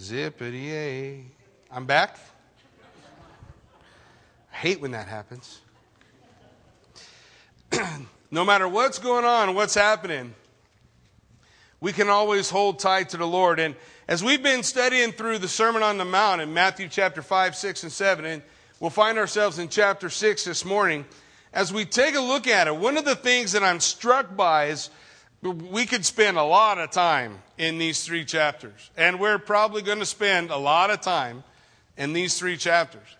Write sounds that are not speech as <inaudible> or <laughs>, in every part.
Zippity. I'm back. I hate when that happens. <clears throat> no matter what's going on, what's happening, we can always hold tight to the Lord. And as we've been studying through the Sermon on the Mount in Matthew chapter 5, 6, and 7, and we'll find ourselves in chapter 6 this morning, as we take a look at it, one of the things that I'm struck by is we could spend a lot of time in these three chapters. And we're probably going to spend a lot of time in these three chapters.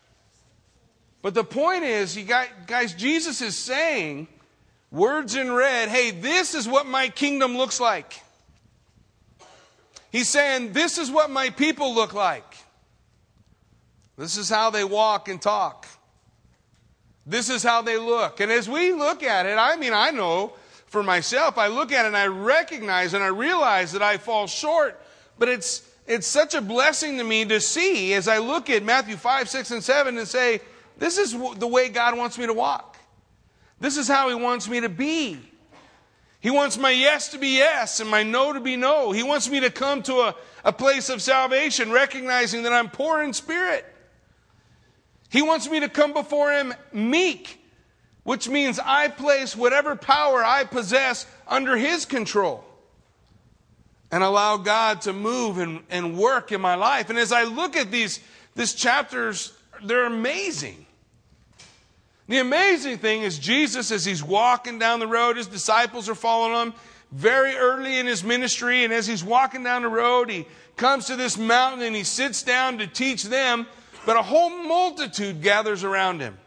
But the point is, you got, guys, Jesus is saying, words in red, hey, this is what my kingdom looks like. He's saying, this is what my people look like. This is how they walk and talk. This is how they look. And as we look at it, I mean, I know for myself, I look at it and I recognize and I realize that I fall short. But it's, it's such a blessing to me to see as I look at Matthew 5, 6, and 7 and say, this is the way God wants me to walk. This is how He wants me to be. He wants my yes to be yes and my no to be no. He wants me to come to a, a place of salvation, recognizing that I'm poor in spirit. He wants me to come before Him meek, which means I place whatever power I possess under His control and allow God to move and, and work in my life. And as I look at these, these chapters, they're amazing. The amazing thing is, Jesus, as he's walking down the road, his disciples are following him very early in his ministry. And as he's walking down the road, he comes to this mountain and he sits down to teach them. But a whole multitude gathers around him.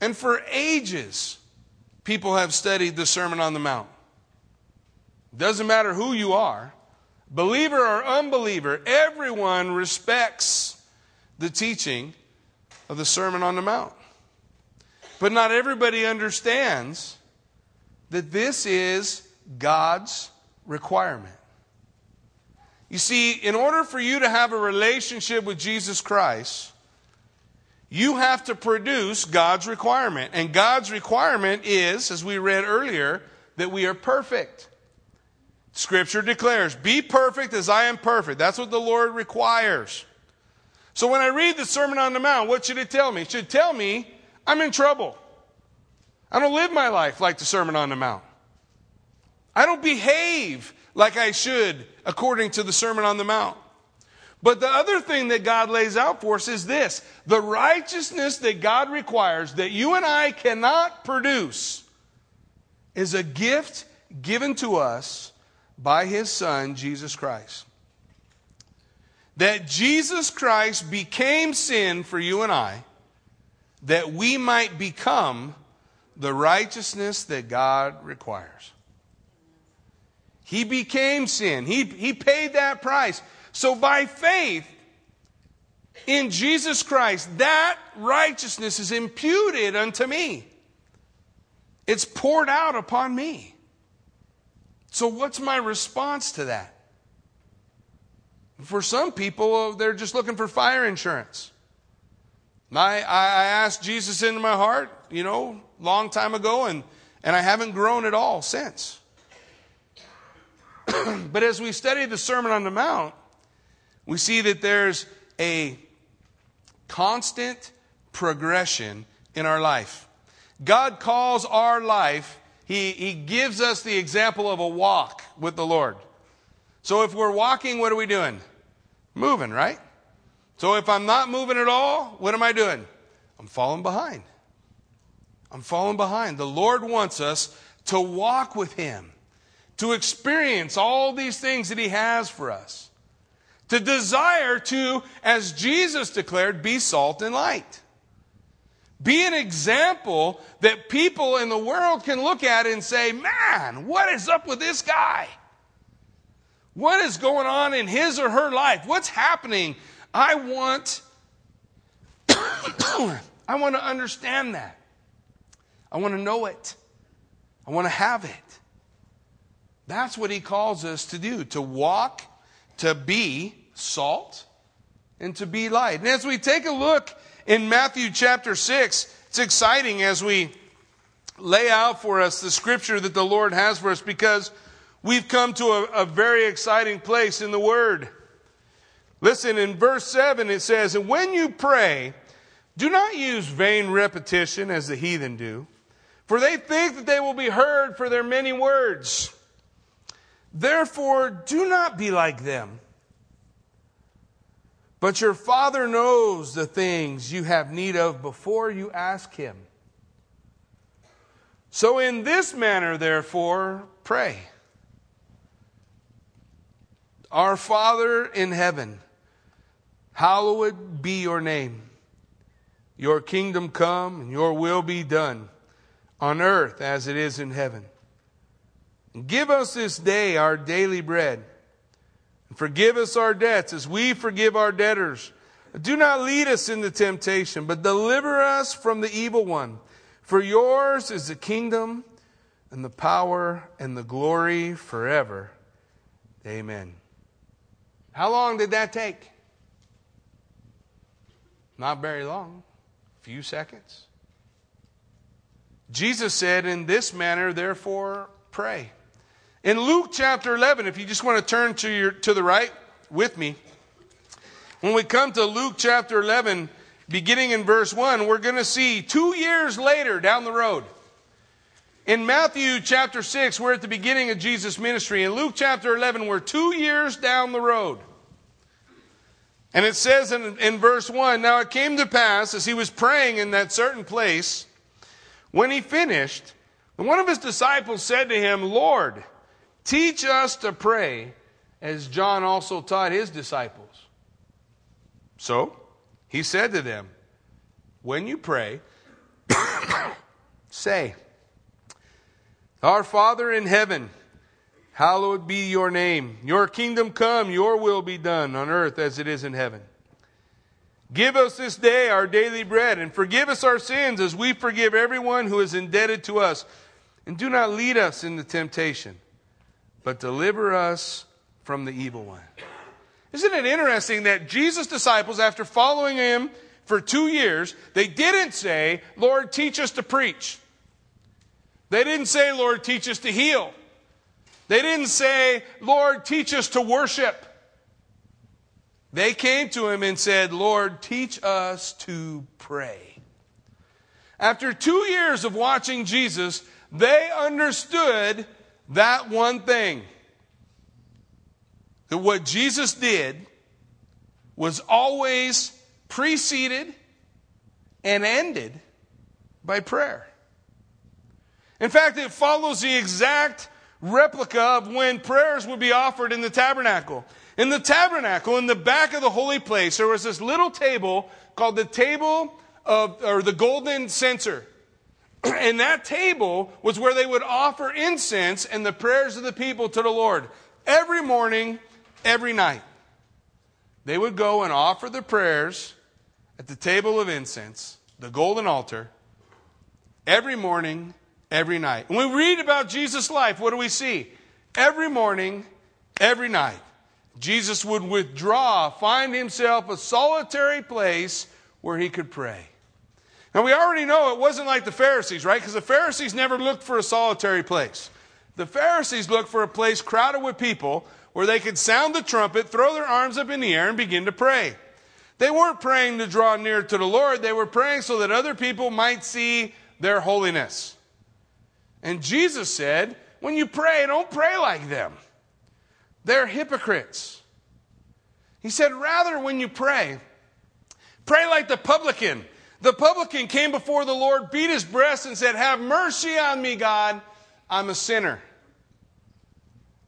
And for ages, people have studied the Sermon on the Mount. Doesn't matter who you are, believer or unbeliever, everyone respects the teaching of the Sermon on the Mount. But not everybody understands that this is God's requirement. You see, in order for you to have a relationship with Jesus Christ, you have to produce God's requirement. And God's requirement is, as we read earlier, that we are perfect. Scripture declares, Be perfect as I am perfect. That's what the Lord requires. So when I read the Sermon on the Mount, what should it tell me? It should tell me I'm in trouble. I don't live my life like the Sermon on the Mount. I don't behave like I should according to the Sermon on the Mount. But the other thing that God lays out for us is this the righteousness that God requires that you and I cannot produce is a gift given to us by His Son, Jesus Christ. That Jesus Christ became sin for you and I, that we might become the righteousness that God requires. He became sin. He, he paid that price. So by faith in Jesus Christ, that righteousness is imputed unto me. It's poured out upon me. So, what's my response to that? For some people, oh, they're just looking for fire insurance. I, I asked Jesus into my heart, you know, long time ago, and, and I haven't grown at all since. <clears throat> but as we study the Sermon on the Mount, we see that there's a constant progression in our life. God calls our life, he, he gives us the example of a walk with the Lord. So if we're walking, what are we doing? Moving, right? So if I'm not moving at all, what am I doing? I'm falling behind. I'm falling behind. The Lord wants us to walk with Him, to experience all these things that He has for us to desire to, as Jesus declared, be salt and light. Be an example that people in the world can look at and say, man, what is up with this guy? What is going on in his or her life? What's happening? I want, <coughs> I want to understand that. I want to know it. I want to have it. That's what he calls us to do, to walk to be salt and to be light. And as we take a look in Matthew chapter 6, it's exciting as we lay out for us the scripture that the Lord has for us because we've come to a, a very exciting place in the Word. Listen, in verse 7 it says, And when you pray, do not use vain repetition as the heathen do, for they think that they will be heard for their many words. Therefore, do not be like them. But your Father knows the things you have need of before you ask Him. So, in this manner, therefore, pray. Our Father in heaven, hallowed be your name. Your kingdom come and your will be done on earth as it is in heaven. Give us this day our daily bread. And forgive us our debts as we forgive our debtors. Do not lead us into temptation, but deliver us from the evil one. For yours is the kingdom and the power and the glory forever. Amen. How long did that take? Not very long. A few seconds. Jesus said, In this manner, therefore, pray. In Luke chapter 11, if you just want to turn to, your, to the right with me, when we come to Luke chapter 11, beginning in verse 1, we're going to see two years later down the road. In Matthew chapter 6, we're at the beginning of Jesus' ministry. In Luke chapter 11, we're two years down the road. And it says in, in verse 1 Now it came to pass, as he was praying in that certain place, when he finished, one of his disciples said to him, Lord, teach us to pray, as John also taught his disciples. So he said to them, When you pray, <coughs> say, our Father in heaven, hallowed be your name. Your kingdom come, your will be done on earth as it is in heaven. Give us this day our daily bread and forgive us our sins as we forgive everyone who is indebted to us. And do not lead us into temptation, but deliver us from the evil one. Isn't it interesting that Jesus' disciples, after following him for two years, they didn't say, Lord, teach us to preach. They didn't say, Lord, teach us to heal. They didn't say, Lord, teach us to worship. They came to him and said, Lord, teach us to pray. After two years of watching Jesus, they understood that one thing that what Jesus did was always preceded and ended by prayer. In fact, it follows the exact replica of when prayers would be offered in the tabernacle. In the tabernacle, in the back of the holy place, there was this little table called the table of, or the golden censer. <clears throat> And that table was where they would offer incense and the prayers of the people to the Lord every morning, every night. They would go and offer the prayers at the table of incense, the golden altar, every morning, every night. When we read about Jesus' life, what do we see? Every morning, every night, Jesus would withdraw, find himself a solitary place where he could pray. Now, we already know it wasn't like the Pharisees, right? Because the Pharisees never looked for a solitary place. The Pharisees looked for a place crowded with people where they could sound the trumpet, throw their arms up in the air, and begin to pray. They weren't praying to draw near to the Lord, they were praying so that other people might see their holiness. And Jesus said, when you pray, don't pray like them. They're hypocrites. He said, rather, when you pray, pray like the publican. The publican came before the Lord, beat his breast, and said, Have mercy on me, God. I'm a sinner.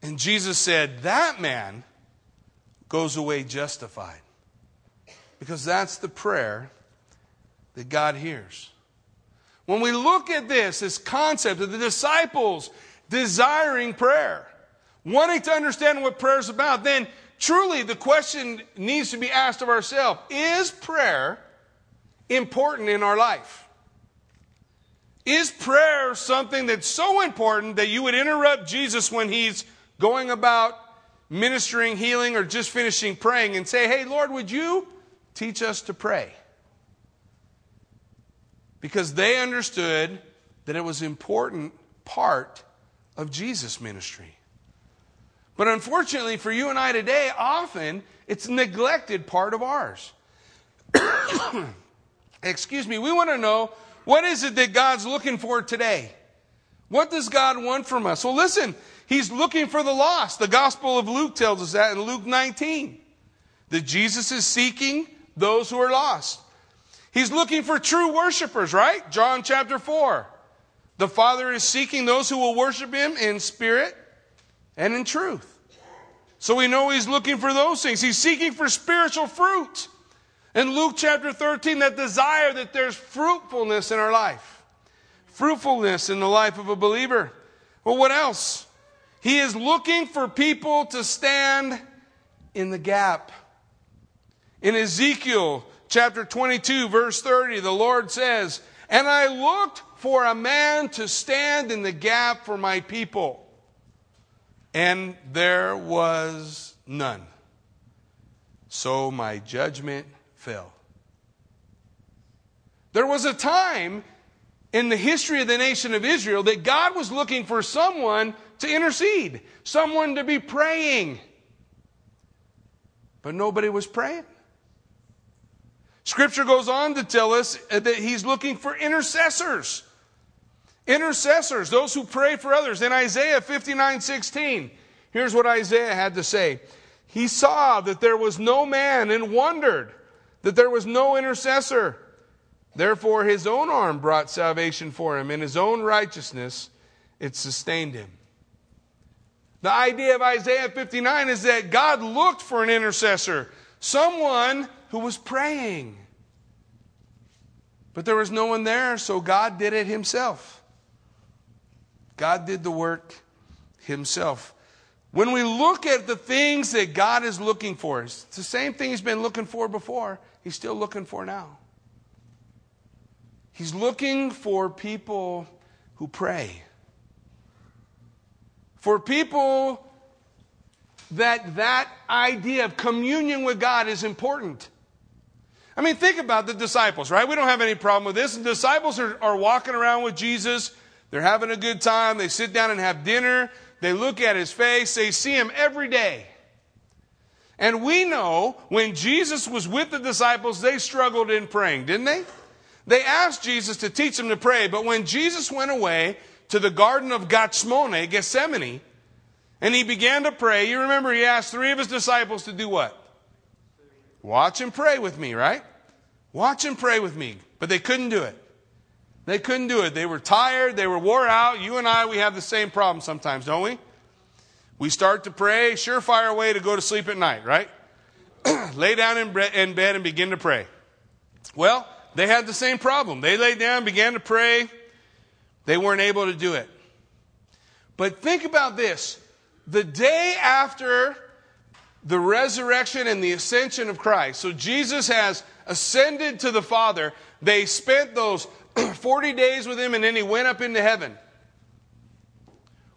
And Jesus said, That man goes away justified. Because that's the prayer that God hears. When we look at this, this concept of the disciples desiring prayer, wanting to understand what prayer is about, then truly the question needs to be asked of ourselves Is prayer important in our life? Is prayer something that's so important that you would interrupt Jesus when he's going about ministering, healing, or just finishing praying and say, Hey, Lord, would you teach us to pray? because they understood that it was an important part of Jesus' ministry. But unfortunately for you and I today, often it's a neglected part of ours. <coughs> Excuse me, we want to know what is it that God's looking for today? What does God want from us? Well, listen, He's looking for the lost. The Gospel of Luke tells us that in Luke 19. That Jesus is seeking those who are lost. He's looking for true worshipers, right? John chapter 4. The Father is seeking those who will worship Him in spirit and in truth. So we know He's looking for those things. He's seeking for spiritual fruit. In Luke chapter 13, that desire that there's fruitfulness in our life, fruitfulness in the life of a believer. Well, what else? He is looking for people to stand in the gap. In Ezekiel chapter 22, verse 30, the Lord says, And I looked for a man to stand in the gap for my people, and there was none. So my judgment fell. There was a time in the history of the nation of Israel that God was looking for someone to intercede, someone to be praying. But nobody was praying. Scripture goes on to tell us that he's looking for intercessors. Intercessors, those who pray for others. In Isaiah 59 16, here's what Isaiah had to say. He saw that there was no man and wondered that there was no intercessor. Therefore, his own arm brought salvation for him, and his own righteousness, it sustained him. The idea of Isaiah 59 is that God looked for an intercessor, someone who was praying. But there was no one there, so God did it himself. God did the work himself. When we look at the things that God is looking for, it's the same thing He's been looking for before, He's still looking for now. He's looking for people who pray. For people that that idea of communion with God is important. I mean, think about the disciples, right? We don't have any problem with this. The disciples are, are walking around with Jesus. They're having a good time. They sit down and have dinner. They look at his face. They see him every day. And we know when Jesus was with the disciples, they struggled in praying, didn't they? They asked Jesus to teach them to pray, but when Jesus went away to the Garden of Gethsemane, Gethsemane, and he began to pray, you remember he asked three of his disciples to do what? Watch and pray with me, right? Watch and pray with me. But they couldn't do it. They couldn't do it. They were tired. They were wore out. You and I, we have the same problem sometimes, don't we? We start to pray, surefire way to go to sleep at night, right? <clears throat> lay down in, in bed and begin to pray. Well, they had the same problem. They laid down, began to pray. They weren't able to do it. But think about this. The day after the resurrection and the ascension of Christ, so Jesus has ascended to the Father, they spent those <clears throat> 40 days with him, and then he went up into heaven.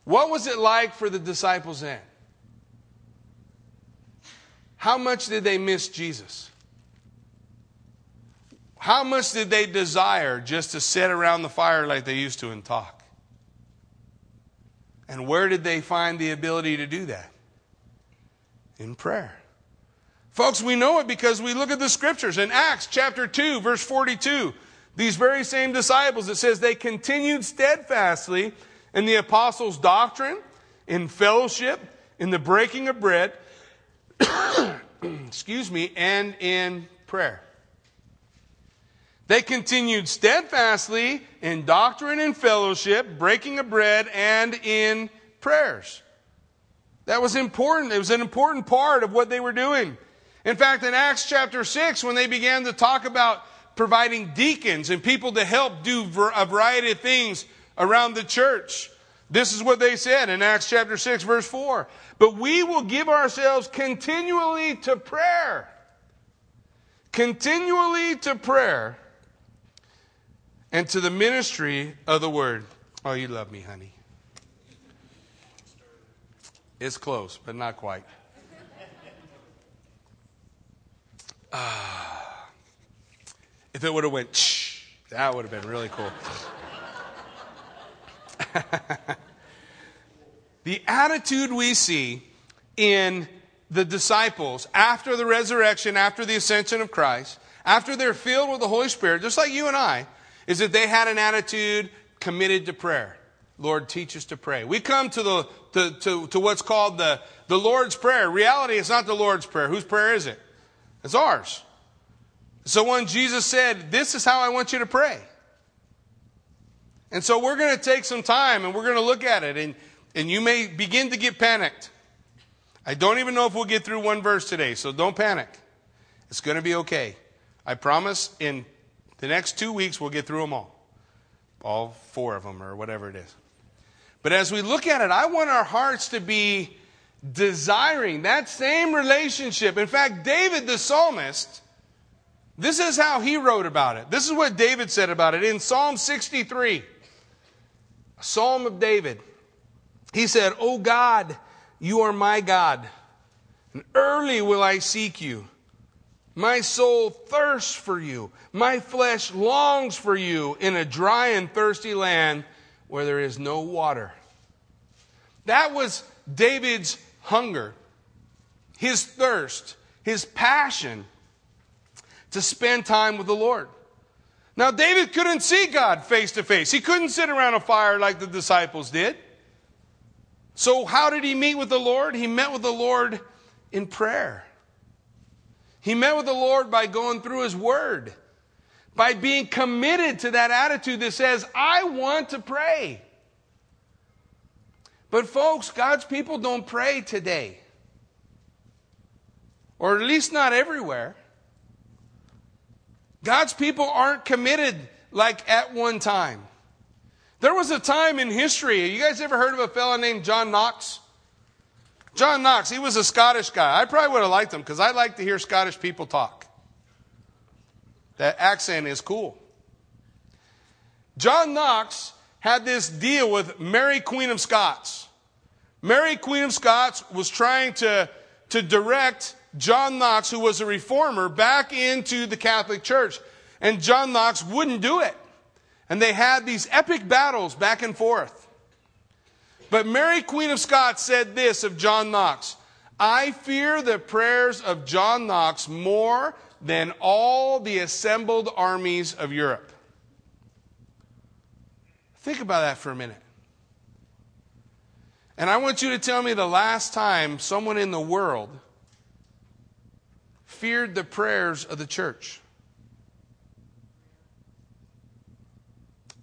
What was it like for the disciples then? How much did they miss Jesus? How much did they desire just to sit around the fire like they used to and talk? And where did they find the ability to do that? In prayer. Folks, we know it because we look at the scriptures. In Acts chapter 2, verse 42, these very same disciples, it says they continued steadfastly in the apostles' doctrine, in fellowship, in the breaking of bread, <coughs> excuse me, and in prayer. They continued steadfastly in doctrine and fellowship, breaking of bread, and in prayers. That was important. It was an important part of what they were doing. In fact, in Acts chapter 6, when they began to talk about providing deacons and people to help do a variety of things around the church. This is what they said in Acts chapter 6, verse 4. But we will give ourselves continually to prayer. Continually to prayer and to the ministry of the word. Oh, you love me, honey. It's close, but not quite. Ah. If it would have went, shh, that would have been really cool. <laughs> the attitude we see in the disciples after the resurrection, after the ascension of Christ, after they're filled with the Holy Spirit, just like you and I, is that they had an attitude committed to prayer. Lord, teach us to pray. We come to the to, to, to what's called the, the Lord's Prayer. Reality, it's not the Lord's Prayer. Whose prayer is it? It's ours. So when Jesus said, This is how I want you to pray. And so we're going to take some time and we're going to look at it, and, and you may begin to get panicked. I don't even know if we'll get through one verse today, so don't panic. It's going to be okay. I promise in the next two weeks we'll get through them all. All four of them, or whatever it is. But as we look at it, I want our hearts to be desiring that same relationship. In fact, David the psalmist, this is how he wrote about it. This is what David said about it in Psalm 63, a psalm of David. He said, Oh God, you are my God, and early will I seek you. My soul thirsts for you. My flesh longs for you in a dry and thirsty land where there is no water. That was David's hunger, his thirst, his passion to spend time with the Lord. Now, David couldn't see God face to face. He couldn't sit around a fire like the disciples did. So, how did he meet with the Lord? He met with the Lord in prayer. He met with the Lord by going through his word, by being committed to that attitude that says, I want to pray. But, folks, God's people don't pray today, or at least not everywhere. God's people aren't committed like at one time. There was a time in history, you guys ever heard of a fellow named John Knox? John Knox, he was a Scottish guy. I probably would have liked him because I like to hear Scottish people talk. That accent is cool. John Knox had this deal with Mary, Queen of Scots. Mary, Queen of Scots, was trying to, to direct John Knox, who was a reformer, back into the Catholic Church. And John Knox wouldn't do it. And they had these epic battles back and forth. But Mary, Queen of Scots, said this of John Knox I fear the prayers of John Knox more than all the assembled armies of Europe. Think about that for a minute. And I want you to tell me the last time someone in the world feared the prayers of the church.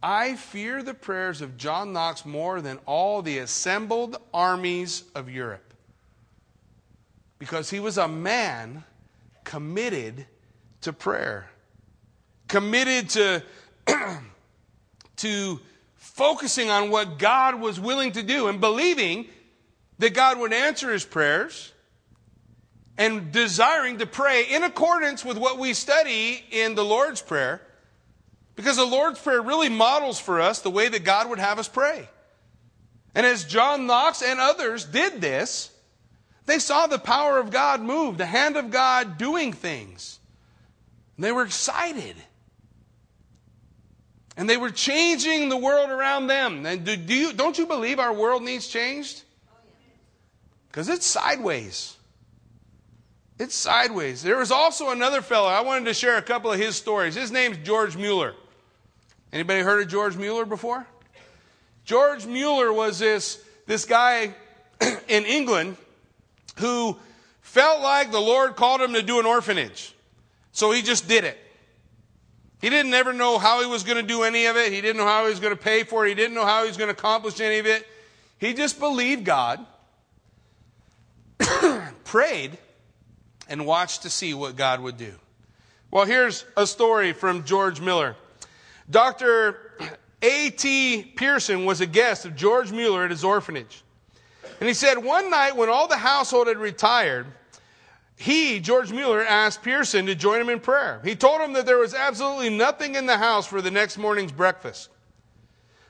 I fear the prayers of John Knox more than all the assembled armies of Europe. Because he was a man committed to prayer, committed to, <clears throat> to focusing on what God was willing to do and believing that God would answer his prayers and desiring to pray in accordance with what we study in the Lord's Prayer because the Lord's Prayer really models for us the way that God would have us pray. And as John Knox and others did this, they saw the power of God move, the hand of God doing things. And they were excited. And they were changing the world around them. And do, do you, don't you believe our world needs changed? Oh, because it's sideways. It's sideways. There was also another fellow. I wanted to share a couple of his stories. His name's George Mueller. Anybody heard of George Mueller before? George Mueller was this, this guy <clears throat> in England who felt like the Lord called him to do an orphanage. So he just did it. He didn't ever know how he was going to do any of it. He didn't know how he was going to pay for it. He didn't know how he was going to accomplish any of it. He just believed God, <clears throat> prayed, and watch to see what God would do. Well, here's a story from George Mueller. Dr. A.T. Pierson was a guest of George Mueller at his orphanage. And he said, one night when all the household had retired, he, George Mueller, asked Pierson to join him in prayer. He told him that there was absolutely nothing in the house for the next morning's breakfast.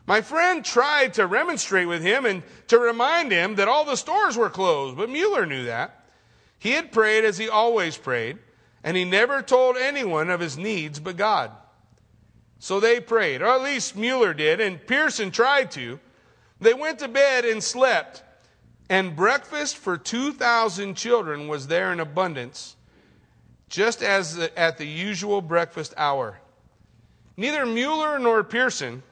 My friend tried to remonstrate with him and to remind him that all the stores were closed, but Mueller knew that. He had prayed as he always prayed, and he never told anyone of his needs but God. So they prayed, or at least Mueller did, and Pierson tried to. They went to bed and slept, And breakfast for 2,000 children was there in abundance, just as at the usual breakfast hour. Neither Mueller nor Pierson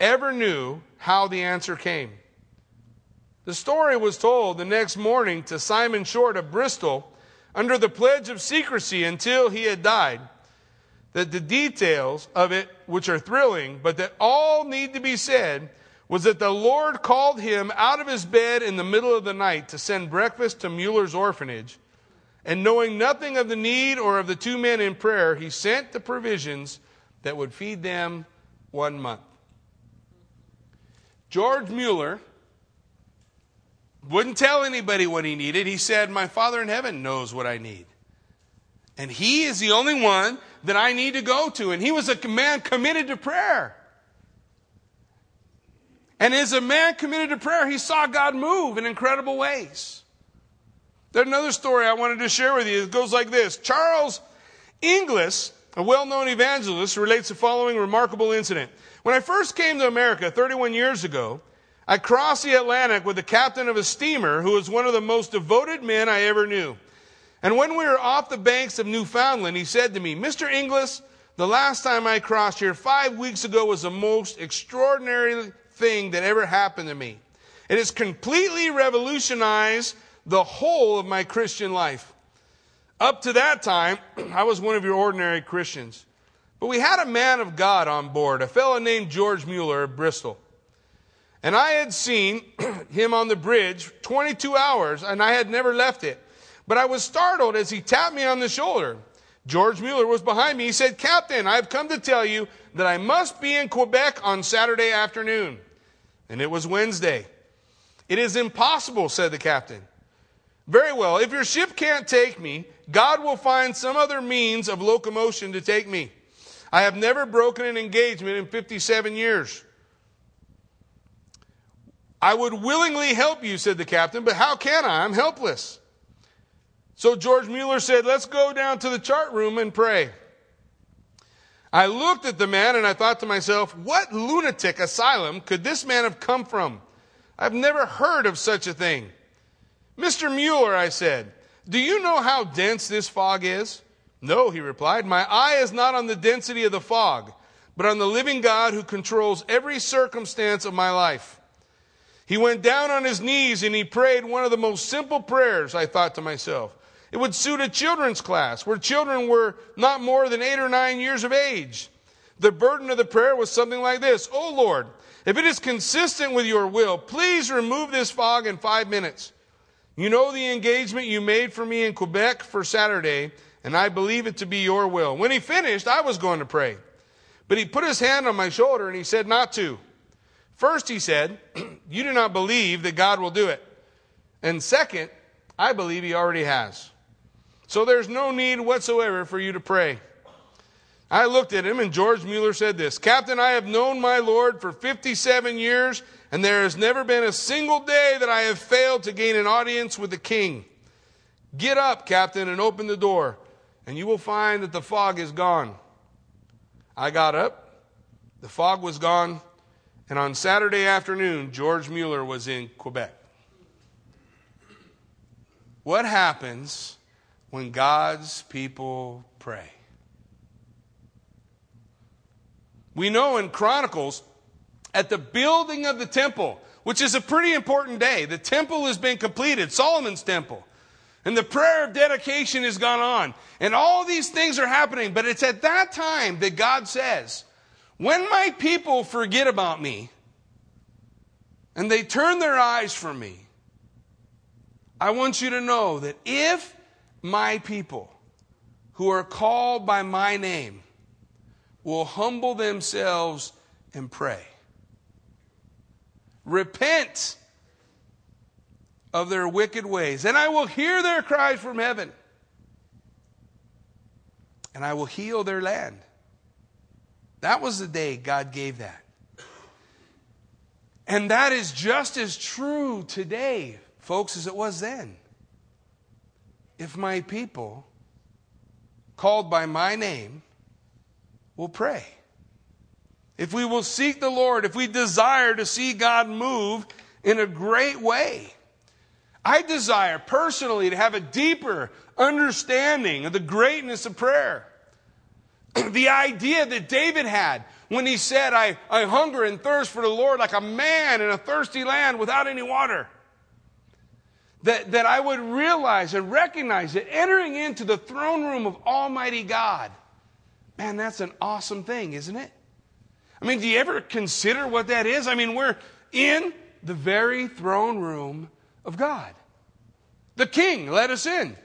ever knew how the answer came. The story was told the next morning to Simon Short of Bristol under the pledge of secrecy until he had died. That the details of it, which are thrilling, but that all need to be said, was that the Lord called him out of his bed in the middle of the night to send breakfast to Mueller's orphanage. And knowing nothing of the need or of the two men in prayer, he sent the provisions that would feed them one month. George Mueller wouldn't tell anybody what he needed. He said, My Father in heaven knows what I need. And he is the only one that I need to go to. And he was a man committed to prayer. And as a man committed to prayer, he saw God move in incredible ways. There's another story I wanted to share with you. It goes like this Charles Inglis, a well known evangelist, relates the following remarkable incident. When I first came to America 31 years ago, I crossed the Atlantic with the captain of a steamer who was one of the most devoted men I ever knew. And when we were off the banks of Newfoundland, he said to me, Mr. Inglis, the last time I crossed here five weeks ago was the most extraordinary thing that ever happened to me. It has completely revolutionized the whole of my Christian life. Up to that time, <clears throat> I was one of your ordinary Christians. But we had a man of God on board, a fellow named George Mueller of Bristol. And I had seen <clears throat> him on the bridge 22 hours, and I had never left it. But I was startled as he tapped me on the shoulder. George Mueller was behind me. He said, Captain, I've come to tell you that I must be in Quebec on Saturday afternoon and it was Wednesday. It is impossible, said the captain. Very well, if your ship can't take me, God will find some other means of locomotion to take me. I have never broken an engagement in 57 years. I would willingly help you, said the captain, but how can I? I'm helpless. So George Mueller said, Let's go down to the chart room and pray. I looked at the man and I thought to myself, what lunatic asylum could this man have come from? I've never heard of such a thing. Mr. Mueller, I said, do you know how dense this fog is? No, he replied. My eye is not on the density of the fog, but on the living God who controls every circumstance of my life. He went down on his knees and he prayed one of the most simple prayers, I thought to myself. It would suit a children's class where children were not more than eight or nine years of age. The burden of the prayer was something like this Oh Lord, if it is consistent with your will, please remove this fog in five minutes. You know the engagement you made for me in Quebec for Saturday, and I believe it to be your will. When he finished, I was going to pray. But he put his hand on my shoulder and he said not to. First, he said, <clears throat> You do not believe that God will do it. And second, I believe he already has. So there's no need whatsoever for you to pray. I looked at him, and George Mueller said this Captain, I have known my Lord for 57 years, and there has never been a single day that I have failed to gain an audience with the king. Get up, Captain, and open the door, and you will find that the fog is gone. I got up, the fog was gone, and on Saturday afternoon, George Mueller was in Quebec. What happens when God's people pray. We know in Chronicles, at the building of the temple, which is a pretty important day, the temple has been completed, Solomon's temple. And the prayer of dedication has gone on. And all these things are happening. But it's at that time that God says, when my people forget about me and they turn their eyes from me, I want you to know that if my people who are called by my name will humble themselves and pray. Repent of their wicked ways, and I will hear their cries from heaven, and I will heal their land. That was the day God gave that. And that is just as true today, folks, as it was then if my people, called by my name, will pray. If we will seek the Lord, if we desire to see God move in a great way, I desire personally to have a deeper understanding of the greatness of prayer. <clears throat> the idea that David had when he said, I, I hunger and thirst for the Lord like a man in a thirsty land without any water. That, that I would realize and recognize that entering into the throne room of Almighty God, man, that's an awesome thing, isn't it? I mean, do you ever consider what that is? I mean, we're in the very throne room of God. The King let us in.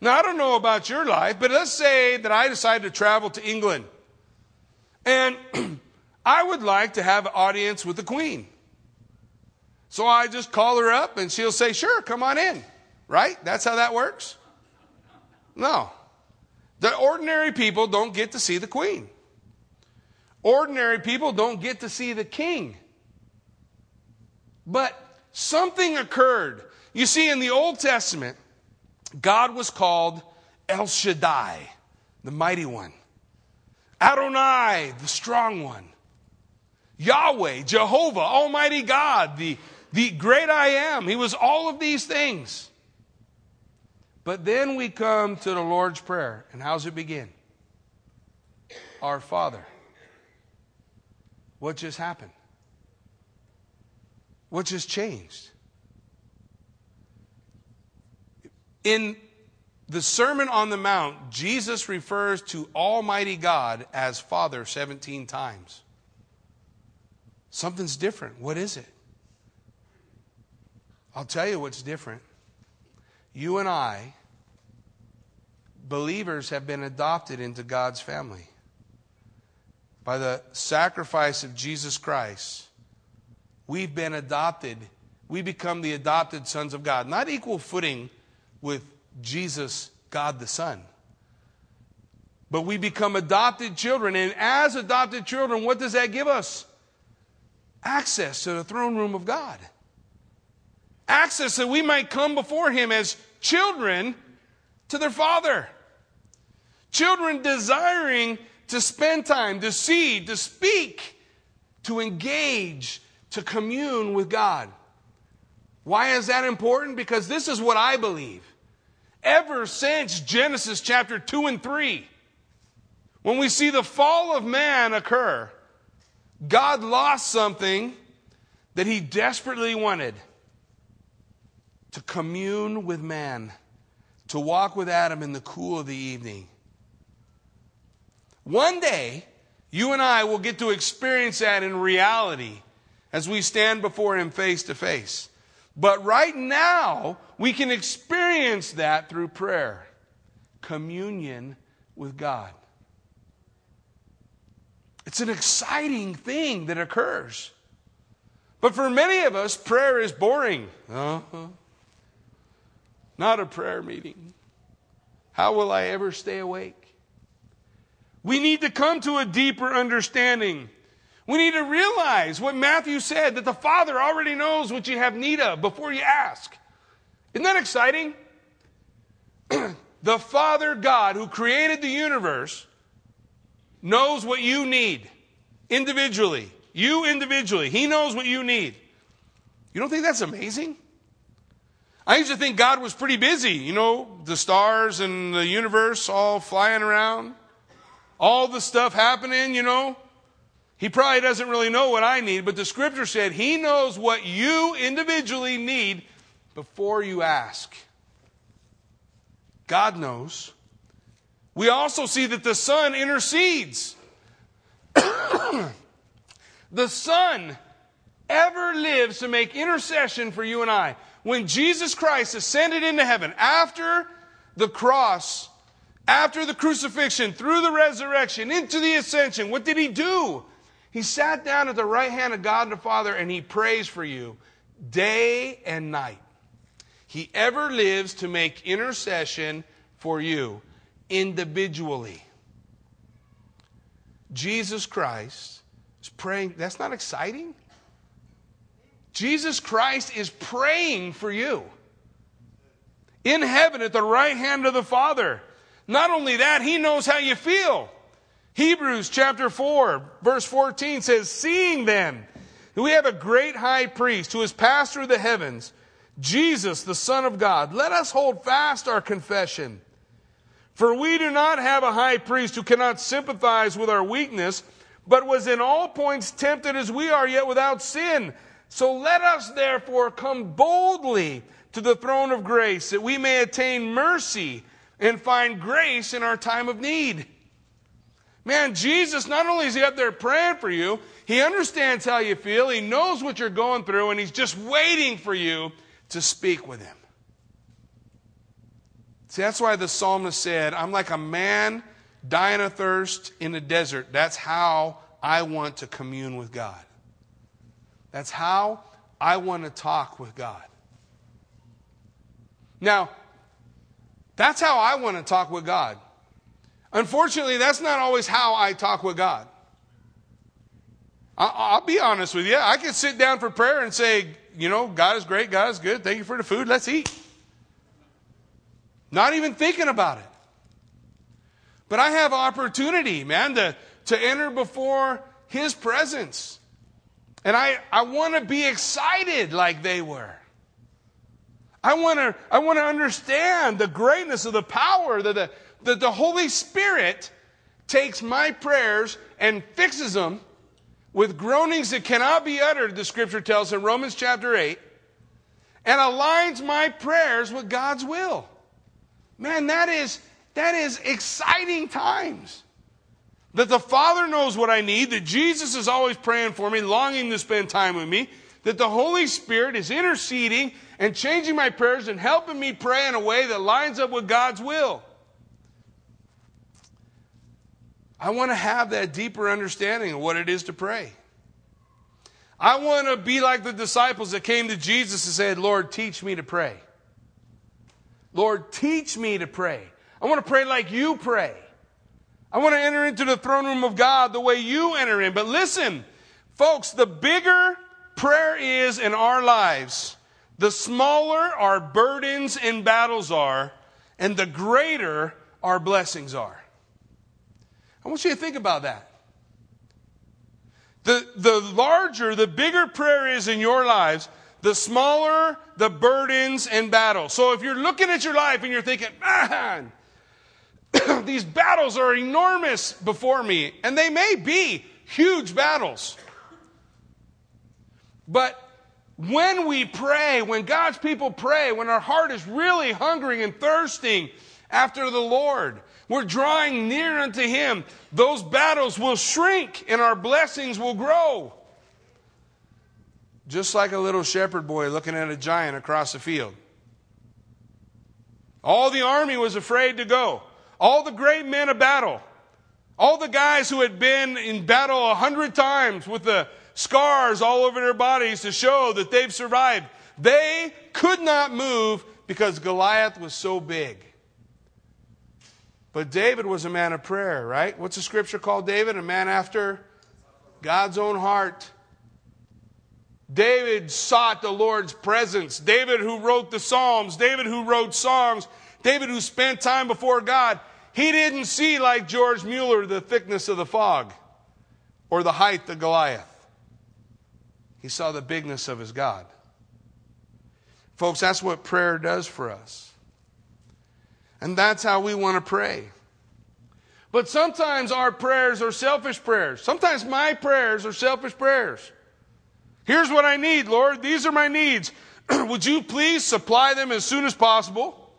Now, I don't know about your life, but let's say that I decide to travel to England. And <clears throat> I would like to have an audience with the Queen. So I just call her up and she'll say, Sure, come on in. Right? That's how that works? No. The ordinary people don't get to see the Queen. Ordinary people don't get to see the king. But something occurred. You see, in the Old Testament, God was called El Shaddai, the mighty one. Adonai, the strong one. Yahweh, Jehovah, Almighty God, the, the great I am. He was all of these things. But then we come to the Lord's Prayer. And how's it begin? Our Father. What just happened? What just changed? In the Sermon on the Mount, Jesus refers to Almighty God as Father 17 times. Something's different. What is it? I'll tell you what's different. You and I, believers, have been adopted into God's family by the sacrifice of Jesus Christ, we've been adopted. We become the adopted sons of God. Not equal footing with Jesus, God the Son. But we become adopted children. And as adopted children, what does that give us? Access to the throne room of God. Access that we might come before Him as children to their Father. Children desiring to spend time, to see, to speak, to engage, to commune with God. Why is that important? Because this is what I believe. Ever since Genesis chapter 2 and 3, when we see the fall of man occur, God lost something that he desperately wanted to commune with man, to walk with Adam in the cool of the evening. One day, you and I will get to experience that in reality as we stand before Him face to face. But right now, we can experience that through prayer, communion with God. It's an exciting thing that occurs. But for many of us, prayer is boring. Uh-huh. Not a prayer meeting. How will I ever stay awake? We need to come to a deeper understanding. We need to realize what Matthew said that the Father already knows what you have need of before you ask. Isn't that exciting? <clears throat> the Father God who created the universe knows what you need individually. You individually. He knows what you need. You don't think that's amazing? I used to think God was pretty busy, you know, the stars and the universe all flying around all the stuff happening, you know. He probably doesn't really know what I need, but the scripture said he knows what you individually need before you ask. God knows. We also see that the Son intercedes. <coughs> the Son ever lives to make intercession for you and I. When Jesus Christ ascended into heaven after the cross, after the crucifixion, through the resurrection, into the ascension, what did he do? He sat down at the right hand of God the Father and he prays for you day and night. He ever lives to make intercession for you individually. Jesus Christ is praying. That's not exciting? Jesus Christ is praying for you in heaven at the right hand of the Father. Not only that, he knows how you feel. Hebrews chapter 4, verse 14 says, Seeing then that we have a great high priest who has passed through the heavens, Jesus, the Son of God. Let us hold fast our confession. For we do not have a high priest who cannot sympathize with our weakness, but was in all points tempted as we are, yet without sin. So let us therefore come boldly to the throne of grace, that we may attain mercy and find grace in our time of need. Man, Jesus, not only is he up there praying for you, he understands how you feel, he knows what you're going through, and he's just waiting for you to speak with him. See, that's why the psalmist said, I'm like a man dying of thirst in the desert. That's how I want to commune with God. That's how I want to talk with God. Now, that's how I want to talk with God. Unfortunately, that's not always how I talk with God. I'll be honest with you. I can sit down for prayer and say, you know, God is great, God is good. Thank you for the food. Let's eat. Not even thinking about it. But I have opportunity, man, to, to enter before His presence. And I, I want to be excited like they were. I want to I want to understand the greatness of the power that the, that the Holy Spirit takes my prayers and fixes them with groanings that cannot be uttered, the scripture tells in Romans chapter 8, and aligns my prayers with God's will. Man, that is, that is exciting times. That the Father knows what I need, that Jesus is always praying for me, longing to spend time with me, that the Holy Spirit is interceding and changing my prayers and helping me pray in a way that lines up with God's will. I want to have that deeper understanding of what it is to pray. I want to be like the disciples that came to Jesus and said, Lord, teach me to pray. Lord, teach me to pray. I want to pray like you pray. I want to enter into the throne room of God the way you enter in. But listen, folks, the bigger prayer is in our lives, the smaller our burdens and battles are, and the greater our blessings are. I want you to think about that. The, the larger, the bigger prayer is in your lives, the smaller the burdens and battles. So if you're looking at your life and you're thinking, man, <clears throat> these battles are enormous before me, and they may be huge battles. But when we pray, when God's people pray, when our heart is really hungering and thirsting after the Lord, we're drawing near unto Him, those battles will shrink and our blessings will grow. Just like a little shepherd boy looking at a giant across the field. All the army was afraid to go. All the great men of battle. All the guys who had been in battle a hundred times with the scars all over their bodies to show that they've survived. They could not move because Goliath was so big. But David was a man of prayer, right? What's the scripture called David? A man after God's own heart. David sought the Lord's presence. David, who wrote the Psalms, David, who wrote songs, David, who spent time before God, he didn't see, like George Mueller, the thickness of the fog or the height of Goliath. He saw the bigness of his God. Folks, that's what prayer does for us. And that's how we want to pray. But sometimes our prayers are selfish prayers. Sometimes my prayers are selfish prayers. Here's what I need, Lord. These are my needs. <clears throat> Would you please supply them as soon as possible?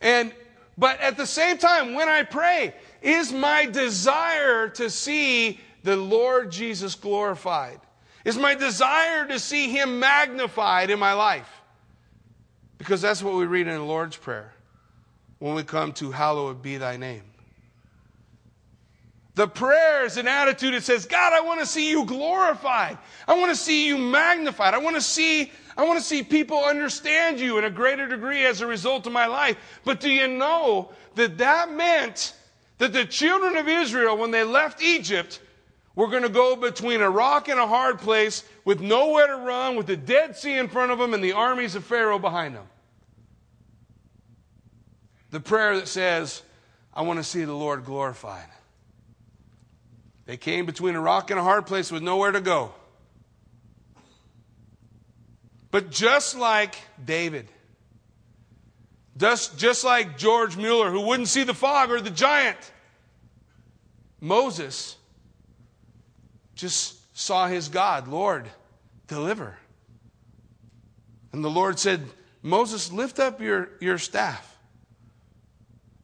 And but at the same time when I pray, is my desire to see the Lord Jesus glorified? Is my desire to see him magnified in my life? Because that's what we read in the Lord's prayer when we come to hallowed be thy name. The prayer is an attitude that says, God, I want to see you glorified. I want to see you magnified. I want to see, I want to see people understand you in a greater degree as a result of my life. But do you know that that meant that the children of Israel, when they left Egypt, were going to go between a rock and a hard place with nowhere to run, with the Dead Sea in front of them and the armies of Pharaoh behind them the prayer that says, I want to see the Lord glorified. They came between a rock and a hard place with nowhere to go. But just like David, just, just like George Mueller, who wouldn't see the fog or the giant, Moses just saw his God, Lord, deliver. And the Lord said, Moses, lift up your, your staff,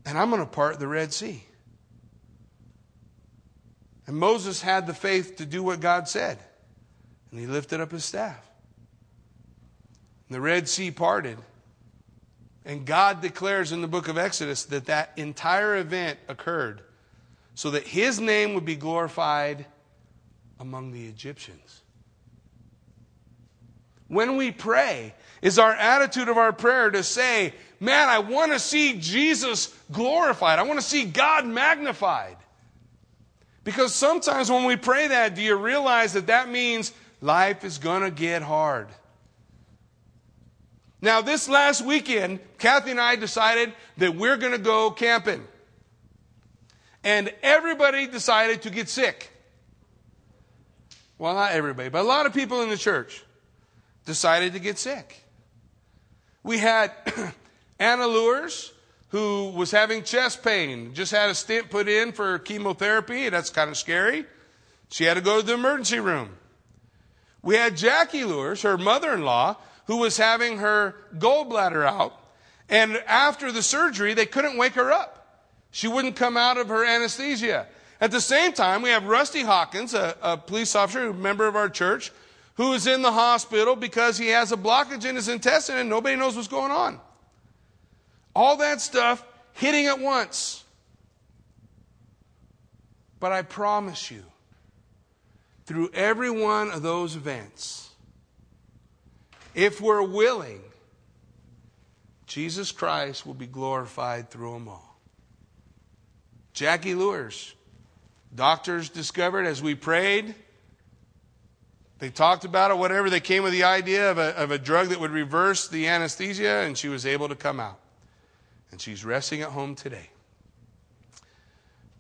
and I'm going to part the Red Sea. And Moses had the faith to do what God said, and he lifted up his staff. And the Red Sea parted. And God declares in the book of Exodus that that entire event occurred so that his name would be glorified among the Egyptians. When we pray, is our attitude of our prayer to say, Man, I want to see Jesus glorified. I want to see God magnified. Because sometimes when we pray that, do you realize that that means life is going to get hard? Now, this last weekend, Kathy and I decided that we're going to go camping. And everybody decided to get sick. Well, not everybody, but a lot of people in the church decided to get sick. We had <clears throat> Anna Lures, who was having chest pain, just had a stent put in for chemotherapy. That's kind of scary. She had to go to the emergency room. We had Jackie Lures, her mother in law, who was having her gallbladder out. And after the surgery, they couldn't wake her up. She wouldn't come out of her anesthesia. At the same time, we have Rusty Hawkins, a, a police officer, a member of our church, who is in the hospital because he has a blockage in his intestine and nobody knows what's going on. All that stuff hitting at once. But I promise you, through every one of those events, if we're willing, Jesus Christ will be glorified through them all. Jackie Lures, doctors discovered as we prayed, they talked about it, whatever. They came with the idea of a, of a drug that would reverse the anesthesia, and she was able to come out. And she's resting at home today.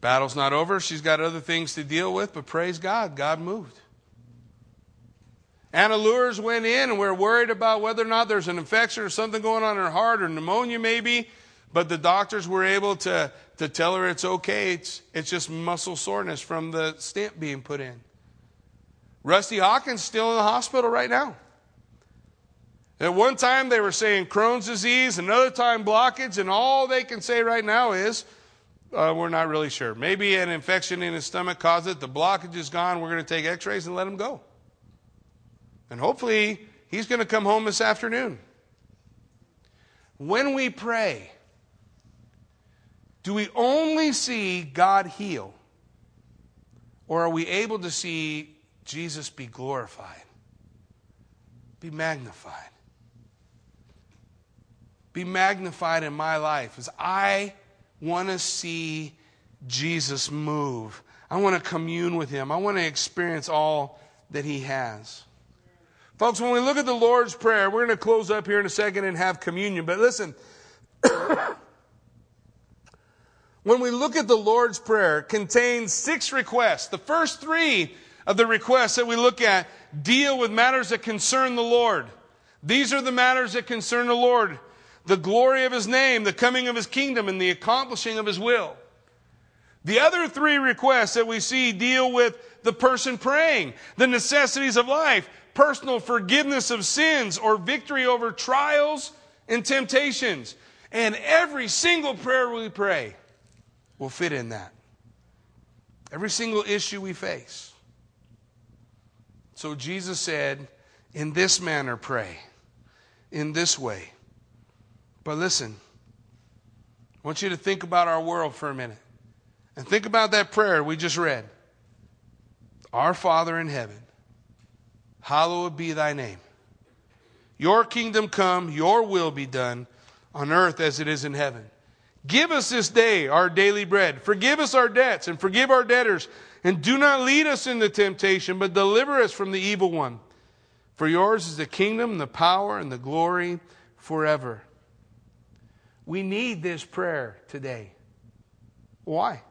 Battle's not over. She's got other things to deal with, but praise God, God moved. Anna Lures went in, and we're worried about whether or not there's an infection or something going on in her heart or pneumonia, maybe. But the doctors were able to, to tell her it's okay. It's, it's just muscle soreness from the stent being put in. Rusty Hawkins still in the hospital right now. At one time they were saying Crohn's disease, another time blockage, and all they can say right now is uh, we're not really sure. Maybe an infection in his stomach caused it. The blockage is gone. We're going to take x rays and let him go. And hopefully he's going to come home this afternoon. When we pray, do we only see God heal? Or are we able to see Jesus be glorified, be magnified. Be magnified in my life as I want to see Jesus move. I want to commune with him. I want to experience all that he has. Folks, when we look at the Lord's Prayer, we're going to close up here in a second and have communion. But listen, <coughs> when we look at the Lord's Prayer, it contains six requests. The first three of the requests that we look at deal with matters that concern the Lord. These are the matters that concern the Lord the glory of his name, the coming of his kingdom, and the accomplishing of his will. The other three requests that we see deal with the person praying, the necessities of life, personal forgiveness of sins, or victory over trials and temptations. And every single prayer we pray will fit in that. Every single issue we face. So Jesus said, In this manner pray, in this way. But listen, I want you to think about our world for a minute. And think about that prayer we just read Our Father in heaven, hallowed be thy name. Your kingdom come, your will be done on earth as it is in heaven. Give us this day our daily bread. Forgive us our debts and forgive our debtors and do not lead us into temptation, but deliver us from the evil one. For yours is the kingdom, the power, and the glory forever. We need this prayer today. Why?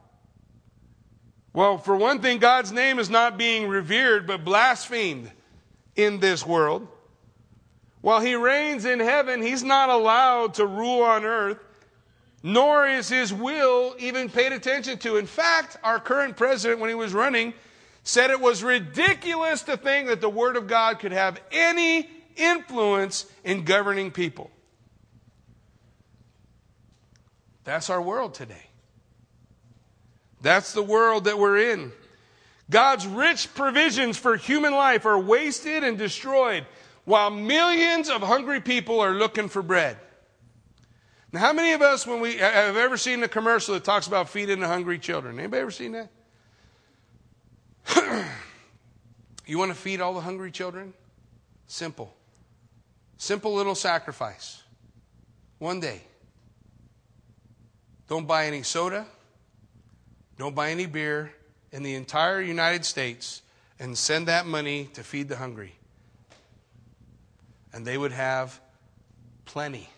Well, for one thing, God's name is not being revered, but blasphemed in this world. While he reigns in heaven, he's not allowed to rule on earth, nor is his will even paid attention to. In fact, our current president, when he was running, said it was ridiculous to think that the Word of God could have any influence in governing people. That's our world today. That's the world that we're in. God's rich provisions for human life are wasted and destroyed while millions of hungry people are looking for bread. Now, how many of us, when we have ever seen a commercial that talks about feeding the hungry children? Anybody ever seen that? <clears throat> you want to feed all the hungry children? Simple. Simple little sacrifice. One day. Don't buy any soda. Don't buy any beer in the entire United States and send that money to feed the hungry. And they would have plenty.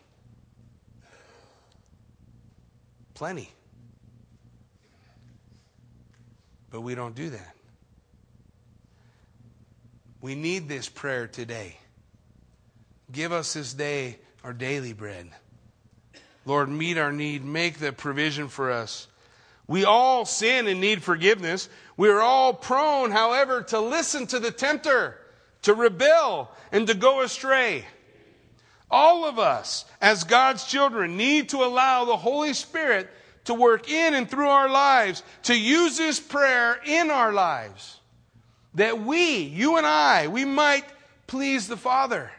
Plenty. But we don't do that. We need this prayer today. Give us this day our daily bread. Lord, meet our need. Make the provision for us. We all sin and need forgiveness. We are all prone, however, to listen to the tempter, to rebel, and to go astray. All of us, as God's children, need to allow the Holy Spirit to work in and through our lives, to use this prayer in our lives that we, you and I, we might please the Father,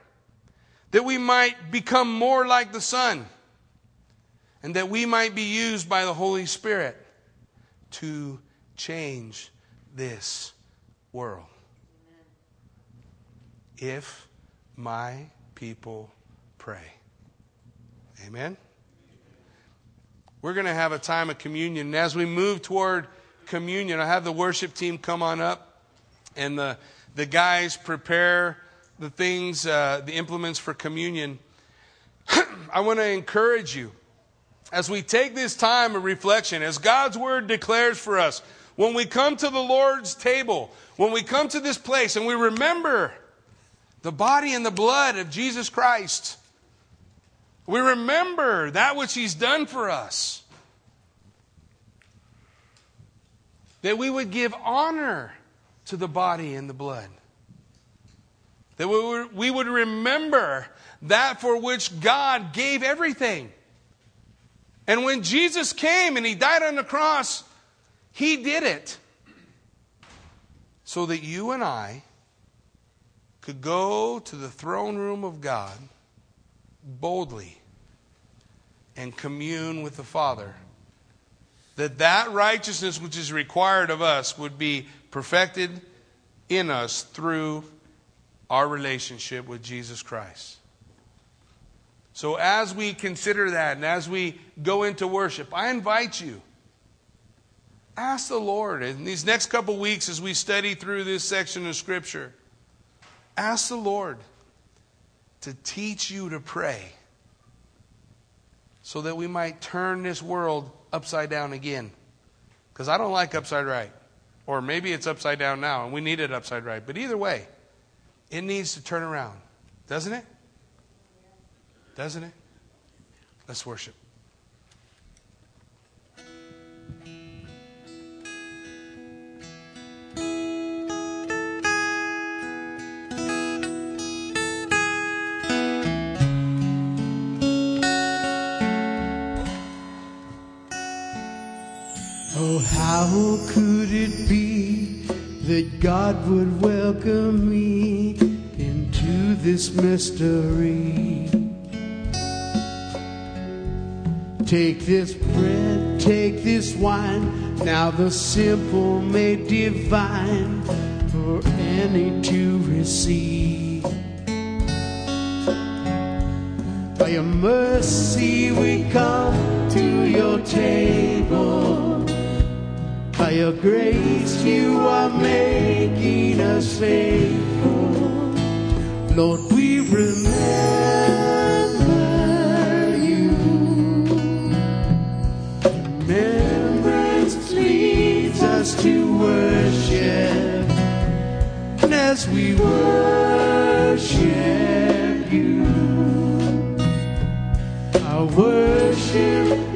that we might become more like the Son, and that we might be used by the Holy Spirit to change this world. If my people pray. Amen. We're going to have a time of communion. And as we move toward communion, I have the worship team come on up and the, the guys prepare the things, uh, the implements for communion, <clears throat> I want to encourage you as we take this time of reflection, as God's word declares for us, when we come to the Lord's table, when we come to this place and we remember the body and the blood of Jesus Christ, we remember that which He's done for us. That we would give honor to the body and the blood. That we would remember that for which God gave everything. And when Jesus came and he died on the cross, he did it so that you and I could go to the throne room of God boldly and commune with the Father. That that righteousness which is required of us would be perfected in us through our relationship with Jesus Christ. So, as we consider that and as we go into worship, I invite you, ask the Lord in these next couple weeks as we study through this section of Scripture, ask the Lord to teach you to pray so that we might turn this world upside down again. Because I don't like upside right. Or maybe it's upside down now and we need it upside right. But either way, it needs to turn around. Doesn't it? Doesn't it? Let's worship. Oh, how could it be that God would welcome me into this mystery? Take this bread, take this wine, now the simple made divine for any to receive. By your mercy we come to your table. By your grace, you are making us faithful. Lord, we remember you. Remembrance leads us to worship. And as we worship you. Our worship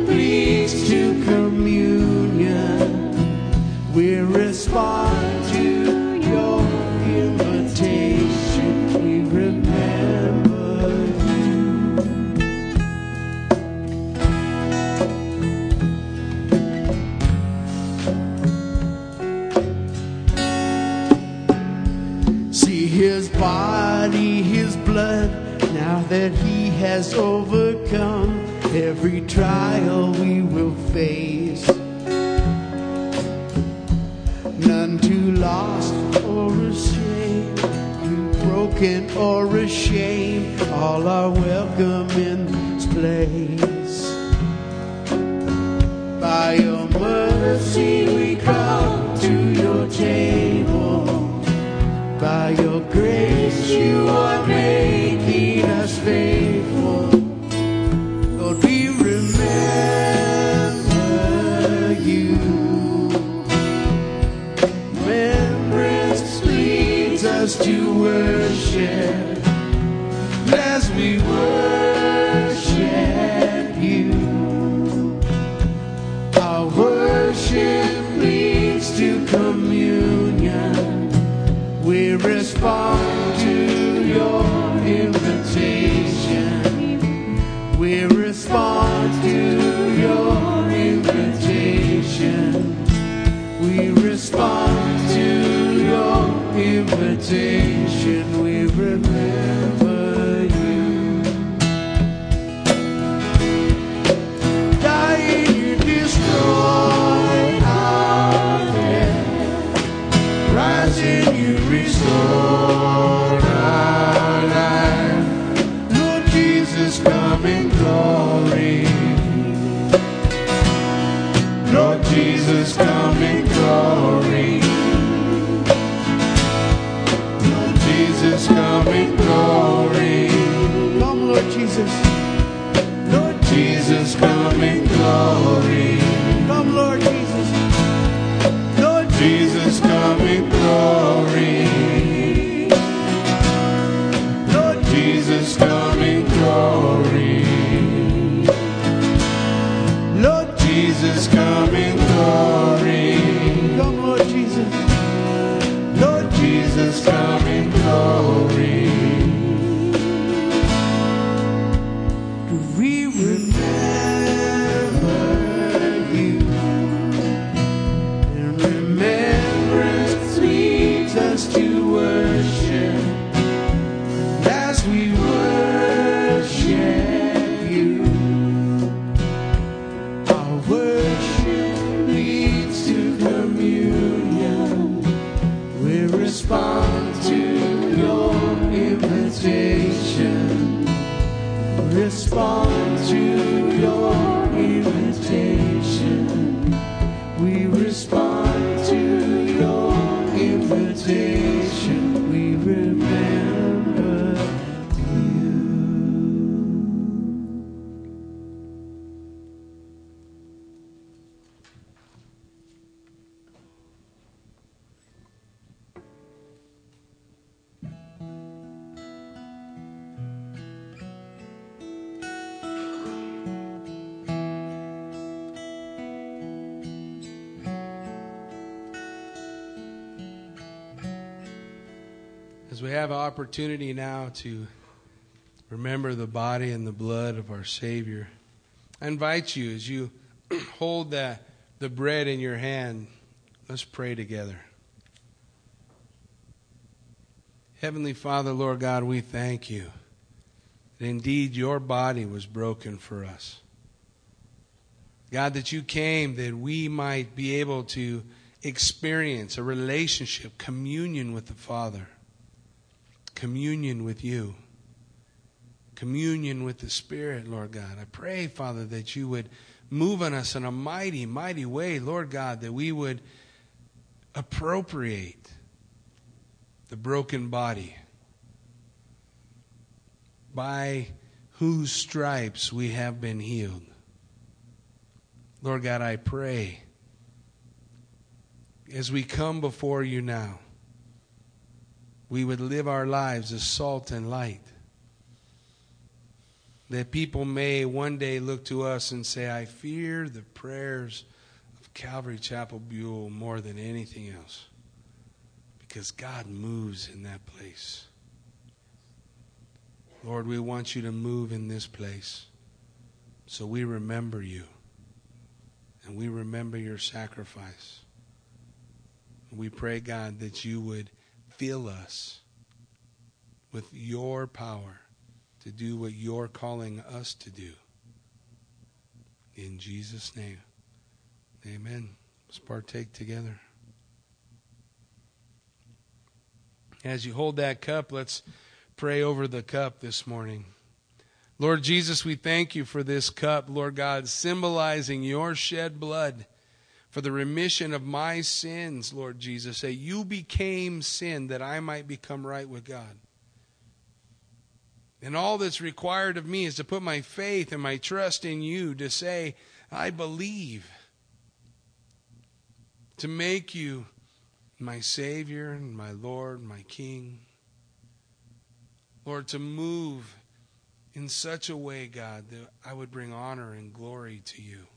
has overcome every trial we will face. Broken or ashamed, all are welcome in this place. By your mercy we come to your table. By your grace to worship. As we worship you. Our worship leads to communion. We respond invitation. Opportunity now to remember the body and the blood of our Savior, I invite you as you <clears throat> hold the, the bread in your hand, let's pray together. Heavenly Father, Lord God, we thank you that indeed your body was broken for us. God, that you came that we might be able to experience a relationship, communion with the Father, communion with you, communion with the Spirit, Lord God. I pray, Father, that you would move on us in a mighty, mighty way, Lord God, that we would appropriate the broken body by whose stripes we have been healed. Lord God, I pray as we come before you now, we would live our lives as salt and light. that people may one day look to us and say, I fear the prayers of Calvary Chapel Buell more than anything else. Because God moves in that place. Lord, we want you to move in this place. So we remember you. And we remember your sacrifice. We pray, God, that you would fill us with your power to do what you're calling us to do. In Jesus' name, amen. Let's partake together. As you hold that cup, let's pray over the cup this morning. Lord Jesus, we thank you for this cup, Lord God, symbolizing your shed blood for the remission of my sins, Lord Jesus. Say, you became sin that I might become right with God. And all that's required of me is to put my faith and my trust in you, to say, I believe, to make you my Savior and my Lord, my King. Lord, to move in such a way, God, that I would bring honor and glory to you.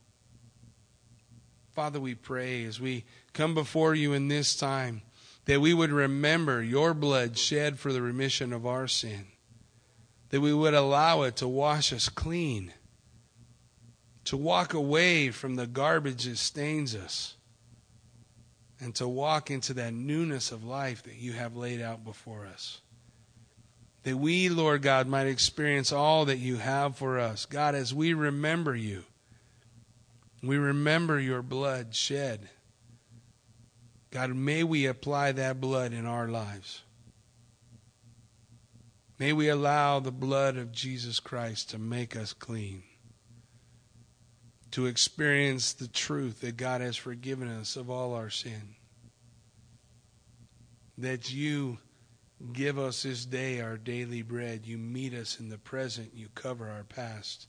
Father, we pray as we come before you in this time that we would remember your blood shed for the remission of our sin that we would allow it to wash us clean, to walk away from the garbage that stains us, and to walk into that newness of life that you have laid out before us. That we, Lord God, might experience all that you have for us. God, as we remember you, we remember your blood shed. God, may we apply that blood in our lives. May we allow the blood of Jesus Christ to make us clean, to experience the truth that God has forgiven us of all our sin, that you give us this day our daily bread, you meet us in the present, you cover our past.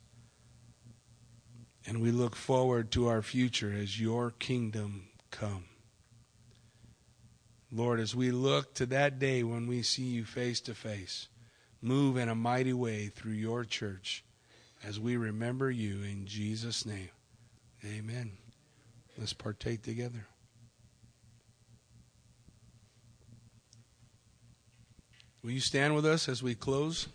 And we look forward to our future as your kingdom come. Lord, as we look to that day when we see you face to face, move in a mighty way through your church as we remember you in Jesus' name. Amen. Let's partake together. Will you stand with us as we close?